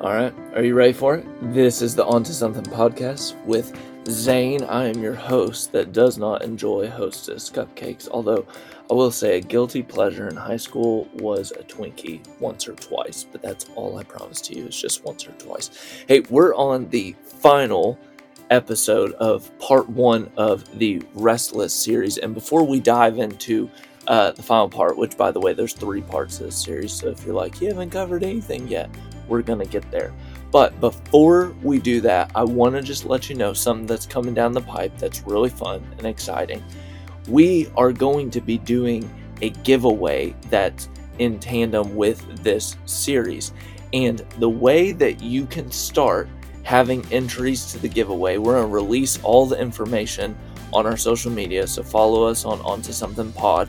All right, are you ready for it? This is the Onto Something podcast with Zane. I am your host that does not enjoy Hostess cupcakes, although I will say a guilty pleasure in high school was a Twinkie once or twice, but that's all I promise to you is just once or twice. Hey, we're on the final episode of part one of the Restless series, and before we dive into uh, the final part, which by the way, there's three parts of this series, so if you're like, you haven't covered anything yet, we're gonna get there. But before we do that, I want to just let you know something that's coming down the pipe that's really fun and exciting. We are going to be doing a giveaway that's in tandem with this series. And the way that you can start having entries to the giveaway, we're going to release all the information on our social media. So follow us on Onto Something Pod.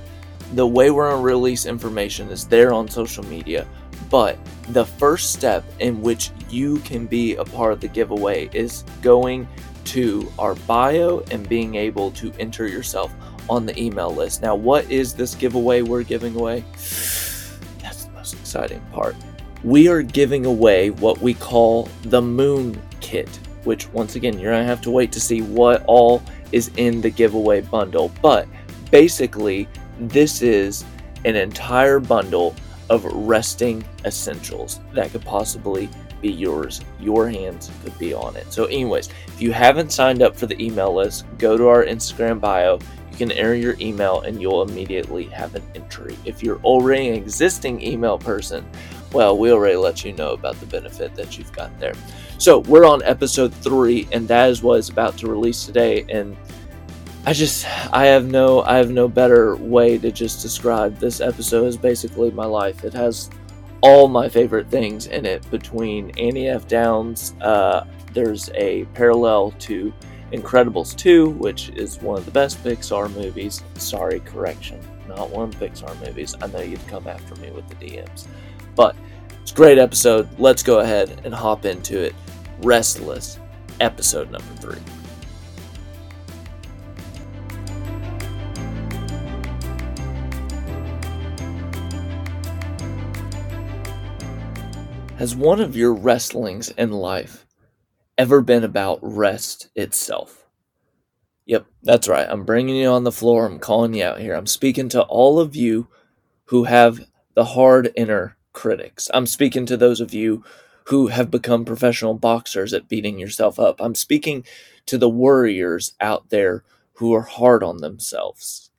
The way we're going to release information is there on social media. But the first step in which you can be a part of the giveaway is going to our bio and being able to enter yourself on the email list. Now, what is this giveaway we're giving away? That's the most exciting part. We are giving away what we call the Moon Kit, which, once again, you're going to have to wait to see what all is in the giveaway bundle. But basically, this is an entire bundle of resting essentials that could possibly be yours. Your hands could be on it. So, anyways, if you haven't signed up for the email list, go to our Instagram bio. You can enter your email and you'll immediately have an entry. If you're already an existing email person, well, we already let you know about the benefit that you've got there. So, we're on episode three, and that is what is about to release today. And I just I have no I have no better way to just describe this episode is basically my life. It has all my favorite things in it between Annie F. Downs. Uh, there's a parallel to Incredibles 2, which is one of the best Pixar movies. Sorry, correction, not one of the Pixar movies. I know you'd come after me with the DMs, but it's a great episode. Let's go ahead and hop into it. Restless, episode number three. Has one of your wrestlings in life ever been about rest itself? Yep, that's right. I'm bringing you on the floor. I'm calling you out here. I'm speaking to all of you who have the hard inner critics. I'm speaking to those of you who have become professional boxers at beating yourself up. I'm speaking to the warriors out there who are hard on themselves.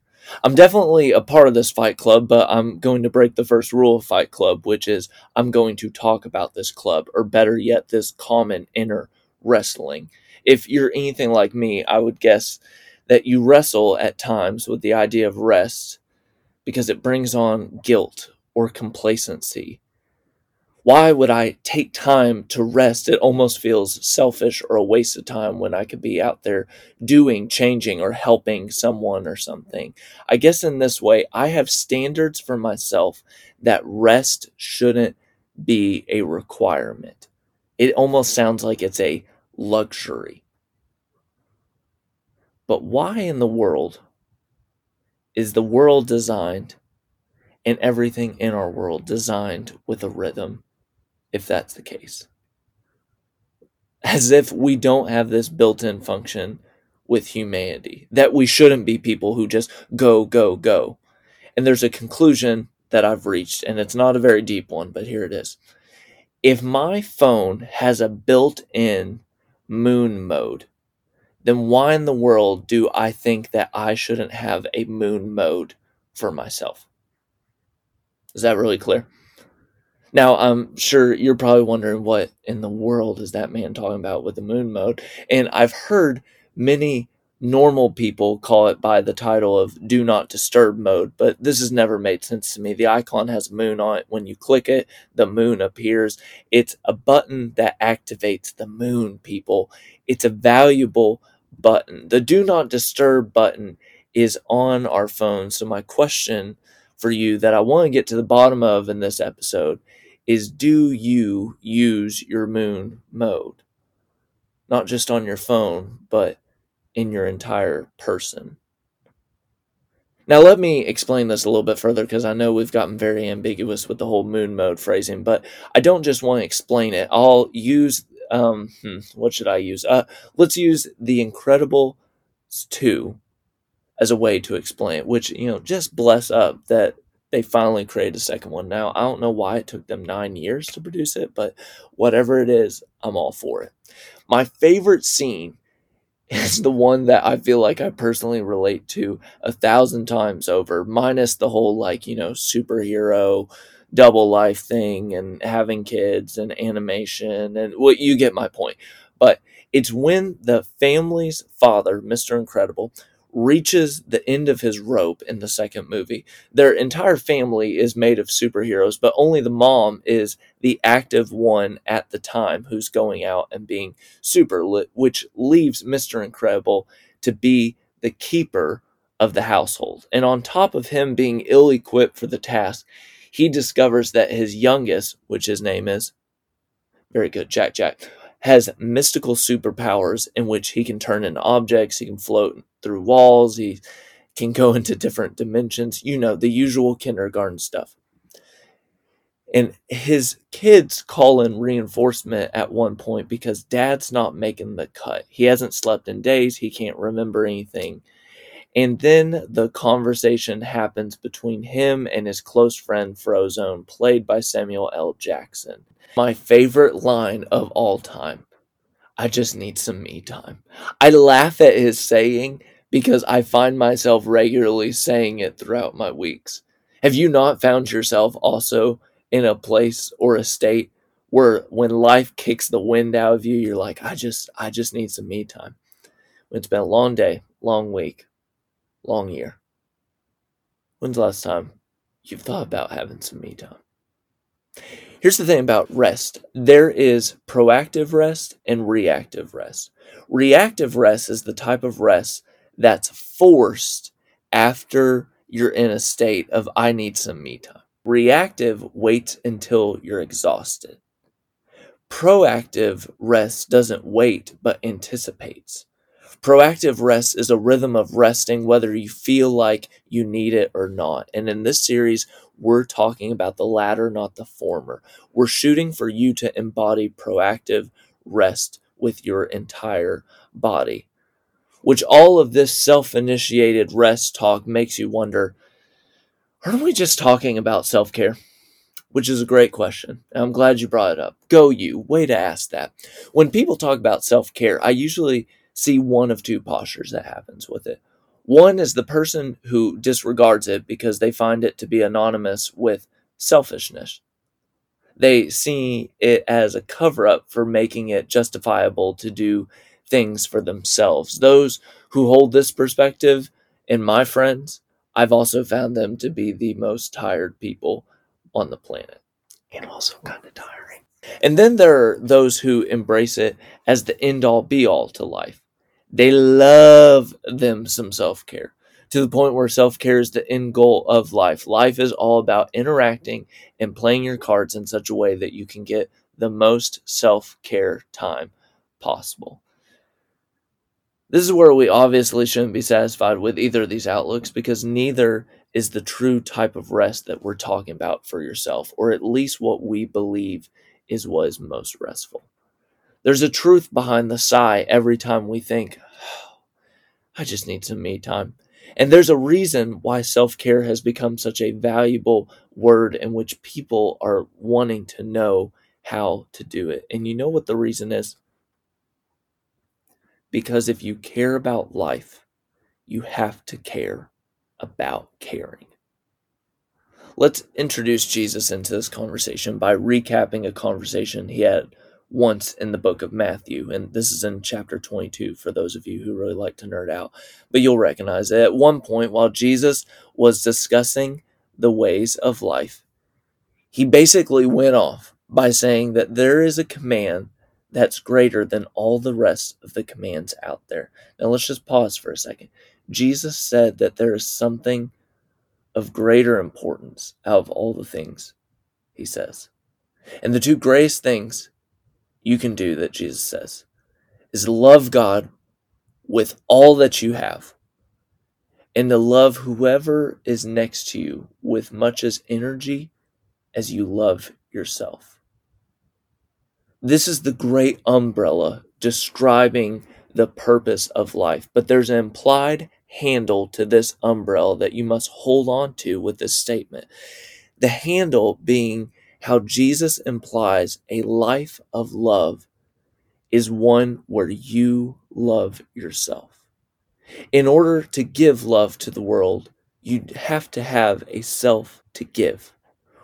I'm definitely a part of this fight club, but I'm going to break the first rule of Fight Club, which is I'm going to talk about this club, or better yet, this common inner wrestling. If you're anything like me, I would guess that you wrestle at times with the idea of rest because it brings on guilt or complacency why would I take time to rest? It almost feels selfish or a waste of time when I could be out there doing, changing, or helping someone or something. I guess in this way, I have standards for myself that rest shouldn't be a requirement. It almost sounds like it's a luxury. But why in the world is the world designed and everything in our world designed with a rhythm? If that's the case. As if we don't have this built in function with humanity, that we shouldn't be people who just go, go, go. And there's a conclusion that I've reached, and it's not a very deep one, but here it is. If my phone has a built in moon mode, then why in the world do I think that I shouldn't have a moon mode for myself? Is that really clear? Now, I'm sure you're probably wondering what in the world is that man talking about with the moon mode? And I've heard many normal people call it by the title of do not disturb mode, but this has never made sense to me. The icon has a moon on it. When you click it, the moon appears. It's a button that activates the moon, people. It's a valuable button. The do not disturb button is on our phone. So, my question for you that I want to get to the bottom of in this episode is do you use your moon mode? Not just on your phone, but in your entire person. Now, let me explain this a little bit further because I know we've gotten very ambiguous with the whole moon mode phrasing, but I don't just want to explain it. I'll use, um, hmm, what should I use? Uh, let's use The Incredible 2 as a way to explain it, which, you know, just bless up that they finally created a second one. Now, I don't know why it took them nine years to produce it, but whatever it is, I'm all for it. My favorite scene is the one that I feel like I personally relate to a thousand times over, minus the whole like, you know, superhero double life thing and having kids and animation and what well, you get my point. But it's when the family's father, Mr. Incredible, reaches the end of his rope in the second movie. Their entire family is made of superheroes, but only the mom is the active one at the time who's going out and being super which leaves Mr. Incredible to be the keeper of the household. And on top of him being ill equipped for the task, he discovers that his youngest, which his name is, very good, Jack Jack, has mystical superpowers in which he can turn into objects, he can float through walls, he can go into different dimensions, you know, the usual kindergarten stuff. And his kids call in reinforcement at one point because dad's not making the cut. He hasn't slept in days, he can't remember anything. And then the conversation happens between him and his close friend Frozone, played by Samuel L. Jackson. My favorite line of all time I just need some me time. I laugh at his saying because I find myself regularly saying it throughout my weeks. Have you not found yourself also in a place or a state where when life kicks the wind out of you, you're like, I just I just need some me time. It's been a long day, long week, long year. When's the last time you've thought about having some me time? Here's the thing about rest there is proactive rest and reactive rest. Reactive rest is the type of rest that's forced after you're in a state of, I need some me time. Reactive waits until you're exhausted. Proactive rest doesn't wait but anticipates. Proactive rest is a rhythm of resting whether you feel like you need it or not. And in this series, we're talking about the latter, not the former. We're shooting for you to embody proactive rest with your entire body. Which all of this self initiated rest talk makes you wonder aren't we just talking about self care? Which is a great question. I'm glad you brought it up. Go you. Way to ask that. When people talk about self care, I usually see one of two postures that happens with it. One is the person who disregards it because they find it to be anonymous with selfishness. They see it as a cover up for making it justifiable to do things for themselves. Those who hold this perspective, and my friends, I've also found them to be the most tired people on the planet and also kind of tiring. And then there are those who embrace it as the end all be all to life. They love them some self care to the point where self care is the end goal of life. Life is all about interacting and playing your cards in such a way that you can get the most self care time possible. This is where we obviously shouldn't be satisfied with either of these outlooks because neither is the true type of rest that we're talking about for yourself, or at least what we believe is what is most restful. There's a truth behind the sigh every time we think, oh, I just need some me time. And there's a reason why self care has become such a valuable word in which people are wanting to know how to do it. And you know what the reason is? Because if you care about life, you have to care about caring. Let's introduce Jesus into this conversation by recapping a conversation he had once in the book of Matthew. And this is in chapter 22 for those of you who really like to nerd out. But you'll recognize it. At one point, while Jesus was discussing the ways of life, he basically went off by saying that there is a command that's greater than all the rest of the commands out there. Now, let's just pause for a second. Jesus said that there is something of greater importance out of all the things he says. And the two greatest things you can do that Jesus says is love God with all that you have and to love whoever is next to you with much as energy as you love yourself. This is the great umbrella describing the purpose of life, but there's an implied handle to this umbrella that you must hold on to with this statement. The handle being how Jesus implies a life of love is one where you love yourself. In order to give love to the world, you have to have a self to give.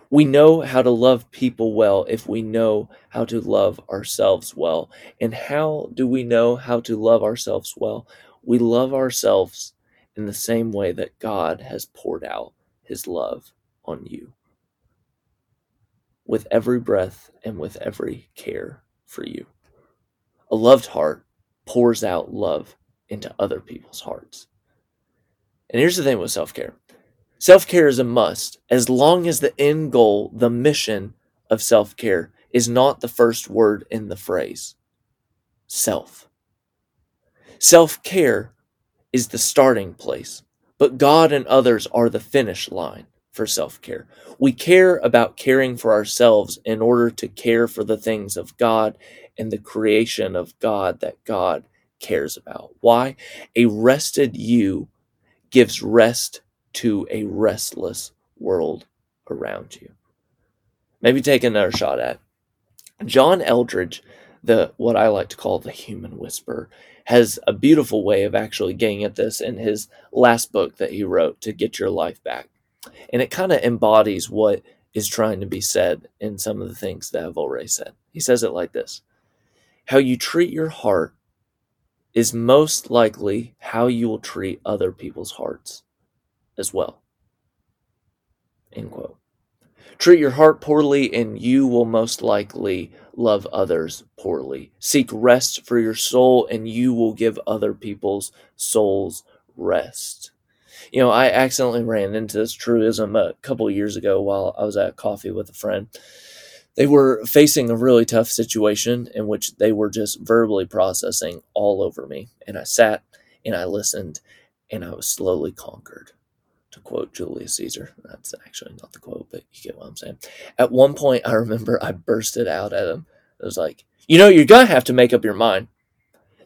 We know how to love people well if we know how to love ourselves well. And how do we know how to love ourselves well? We love ourselves in the same way that God has poured out his love on you. With every breath and with every care for you. A loved heart pours out love into other people's hearts. And here's the thing with self care self care is a must as long as the end goal, the mission of self care, is not the first word in the phrase self. Self care is the starting place, but God and others are the finish line for self care. We care about caring for ourselves in order to care for the things of God and the creation of God that God cares about. Why? A rested you gives rest to a restless world around you. Maybe take another shot at John Eldredge, the what I like to call the human whisperer, has a beautiful way of actually getting at this in his last book that he wrote to get your life back. And it kind of embodies what is trying to be said in some of the things that I've already said. He says it like this How you treat your heart is most likely how you will treat other people's hearts as well. End quote. Treat your heart poorly, and you will most likely love others poorly. Seek rest for your soul, and you will give other people's souls rest you know, I accidentally ran into this truism a couple years ago while I was at coffee with a friend. They were facing a really tough situation in which they were just verbally processing all over me. And I sat and I listened and I was slowly conquered. To quote Julius Caesar, that's actually not the quote, but you get what I'm saying. At one point, I remember I bursted out at him. I was like, you know, you're going to have to make up your mind.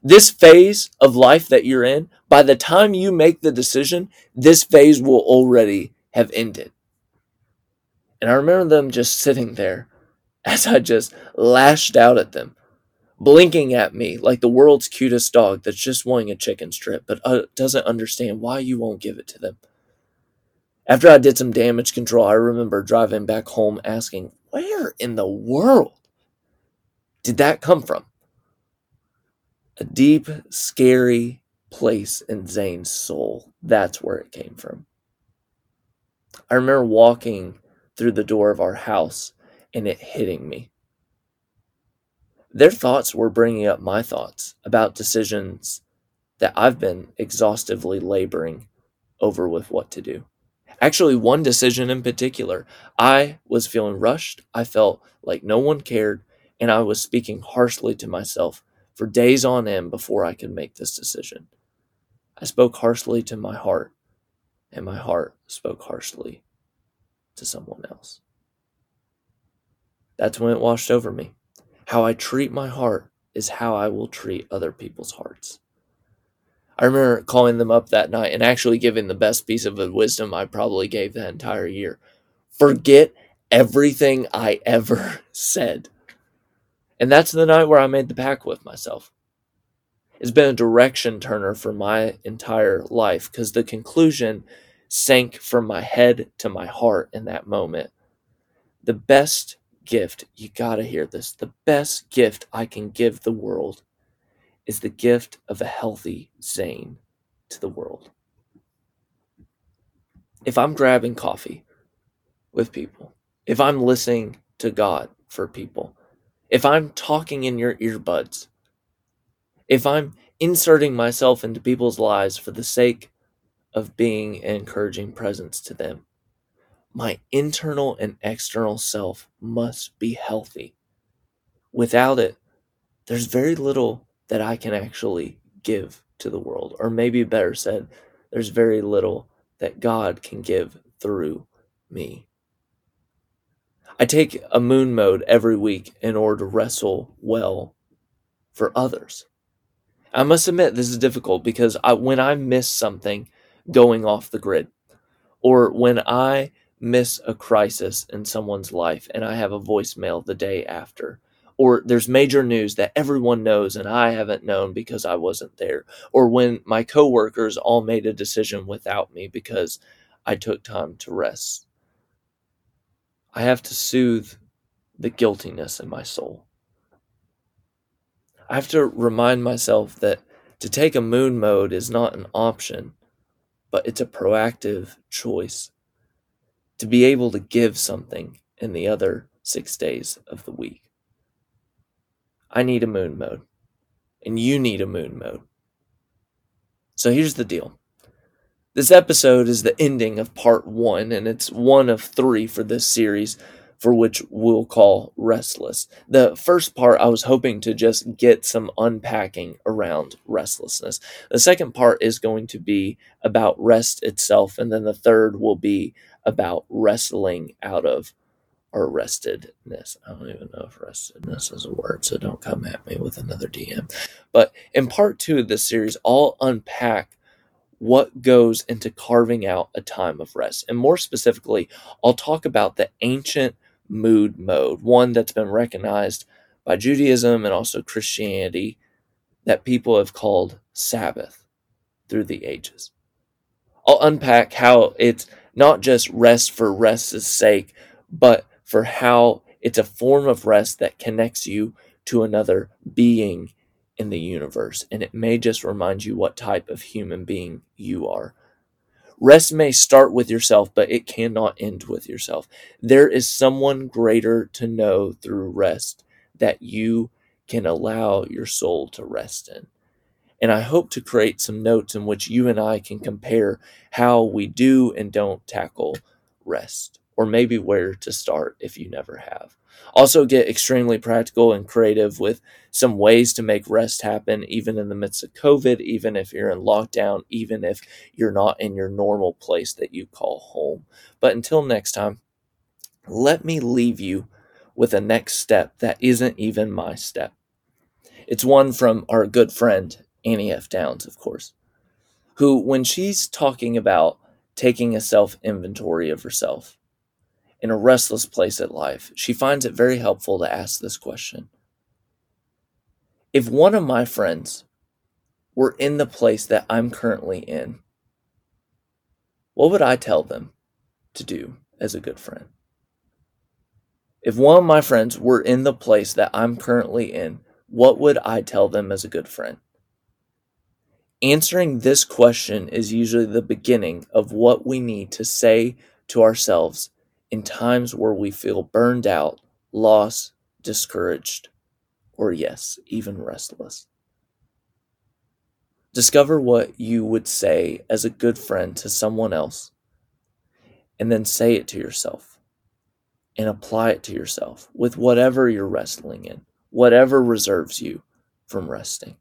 This phase of life that you're in, by the time you make the decision, this phase will already have ended. And I remember them just sitting there as I just lashed out at them, blinking at me like the world's cutest dog that's just wanting a chicken strip but uh, doesn't understand why you won't give it to them. After I did some damage control, I remember driving back home asking, Where in the world did that come from? a deep, scary place in Zane's soul. That's where it came from. I remember walking through the door of our house and it hitting me. Their thoughts were bringing up my thoughts about decisions that I've been exhaustively laboring over with what to do. Actually, one decision in particular, I was feeling rushed. I felt like no one cared, and I was speaking harshly to myself for days on end before I could make this decision. I spoke harshly to my heart, and my heart spoke harshly to someone else. That's when it washed over me. How I treat my heart is how I will treat other people's hearts. I remember calling them up that night and actually giving the best piece of wisdom I probably gave that entire year. Forget everything I ever said. And that's the night where I made the pact with myself. It's been a direction turner for my entire life because the conclusion sank from my head to my heart in that moment. The best gift, you gotta hear this, the best gift I can give the world is the gift of a healthy Zane to the world. If I'm grabbing coffee with people, if I'm listening to God for people, if I'm talking in your earbuds, if I'm inserting myself into people's lives for the sake of being an encouraging presence to them, my internal and external self must be healthy. Without it, there's very little that I can actually give to the world. Or maybe better said, there's very little that God can give through me. I take a moon mode every week in order to wrestle well for others. I must admit, this is difficult because I, when I miss something going off the grid, or when I miss a crisis in someone's life and I have a voicemail the day after, or there's major news that everyone knows and I haven't known because I wasn't there, or when my coworkers all made a decision without me because I took time to rest. I have to soothe the guiltiness in my soul. I have to remind myself that to take a moon mode is not an option, but it's a proactive choice to be able to give something in the other six days of the week. I need a moon mode, and you need a moon mode. So here's the deal this episode is the ending of part one, and it's one of three for this series, for which we'll call Restless. The first part, I was hoping to just get some unpacking around restlessness. The second part is going to be about rest itself, and then the third will be about wrestling out of or restedness. I don't even know if restedness is a word, so don't come at me with another DM. But in part two of this series, I'll unpack what goes into carving out a time of rest. And more specifically, I'll talk about the ancient mood mode, one that's been recognized by Judaism and also Christianity that people have called Sabbath through the ages. I'll unpack how it's not just rest for rest's sake, but for how it's a form of rest that connects you to another being in the universe. And it may just remind you what type of human being you are. Rest may start with yourself, but it cannot end with yourself. There is someone greater to know through rest that you can allow your soul to rest in. And I hope to create some notes in which you and I can compare how we do and don't tackle rest or maybe where to start if you never have. Also, get extremely practical and creative with some ways to make rest happen, even in the midst of COVID, even if you're in lockdown, even if you're not in your normal place that you call home. But until next time, let me leave you with a next step that isn't even my step. It's one from our good friend, Annie F. Downs, of course, who, when she's talking about taking a self inventory of herself, in a restless place at life, she finds it very helpful to ask this question If one of my friends were in the place that I'm currently in, what would I tell them to do as a good friend? If one of my friends were in the place that I'm currently in, what would I tell them as a good friend? Answering this question is usually the beginning of what we need to say to ourselves in times where we feel burned out, lost, discouraged, or yes, even restless. Discover what you would say as a good friend to someone else, and then say it to yourself and apply it to yourself with whatever you're wrestling in, whatever reserves you from resting.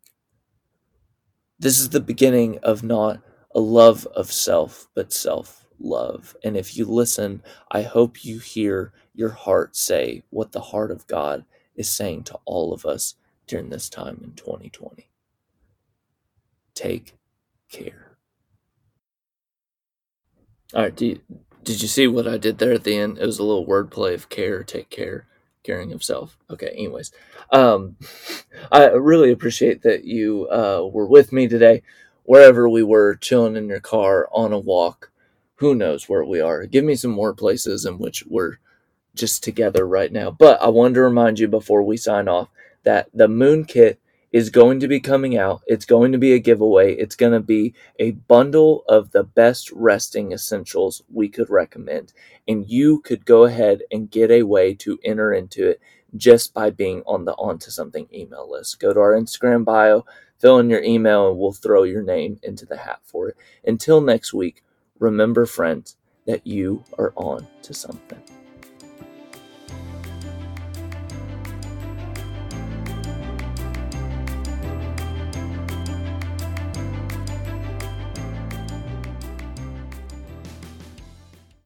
This is the beginning of not a love of self, but self love. And if you listen, I hope you hear your heart say what the heart of God is saying to all of us during this time in 2020. Take care. All right, you, did you see what I did there at the end? It was a little wordplay of care, take care, caring of self. Okay, anyways, um, I really appreciate that you uh, were with me today, wherever we were, chilling in your car, on a walk who knows where we are. Give me some more places in which we're just together right now. But I wanted to remind you before we sign off that the Moon Kit is going to be coming out. It's going to be a giveaway. It's going to be a bundle of the best resting essentials we could recommend. And you could go ahead and get a way to enter into it just by being on the Onto Something email list. Go to our Instagram bio, fill in your email, and we'll throw your name into the hat for it. Until next week, remember, friends, that you are on to something.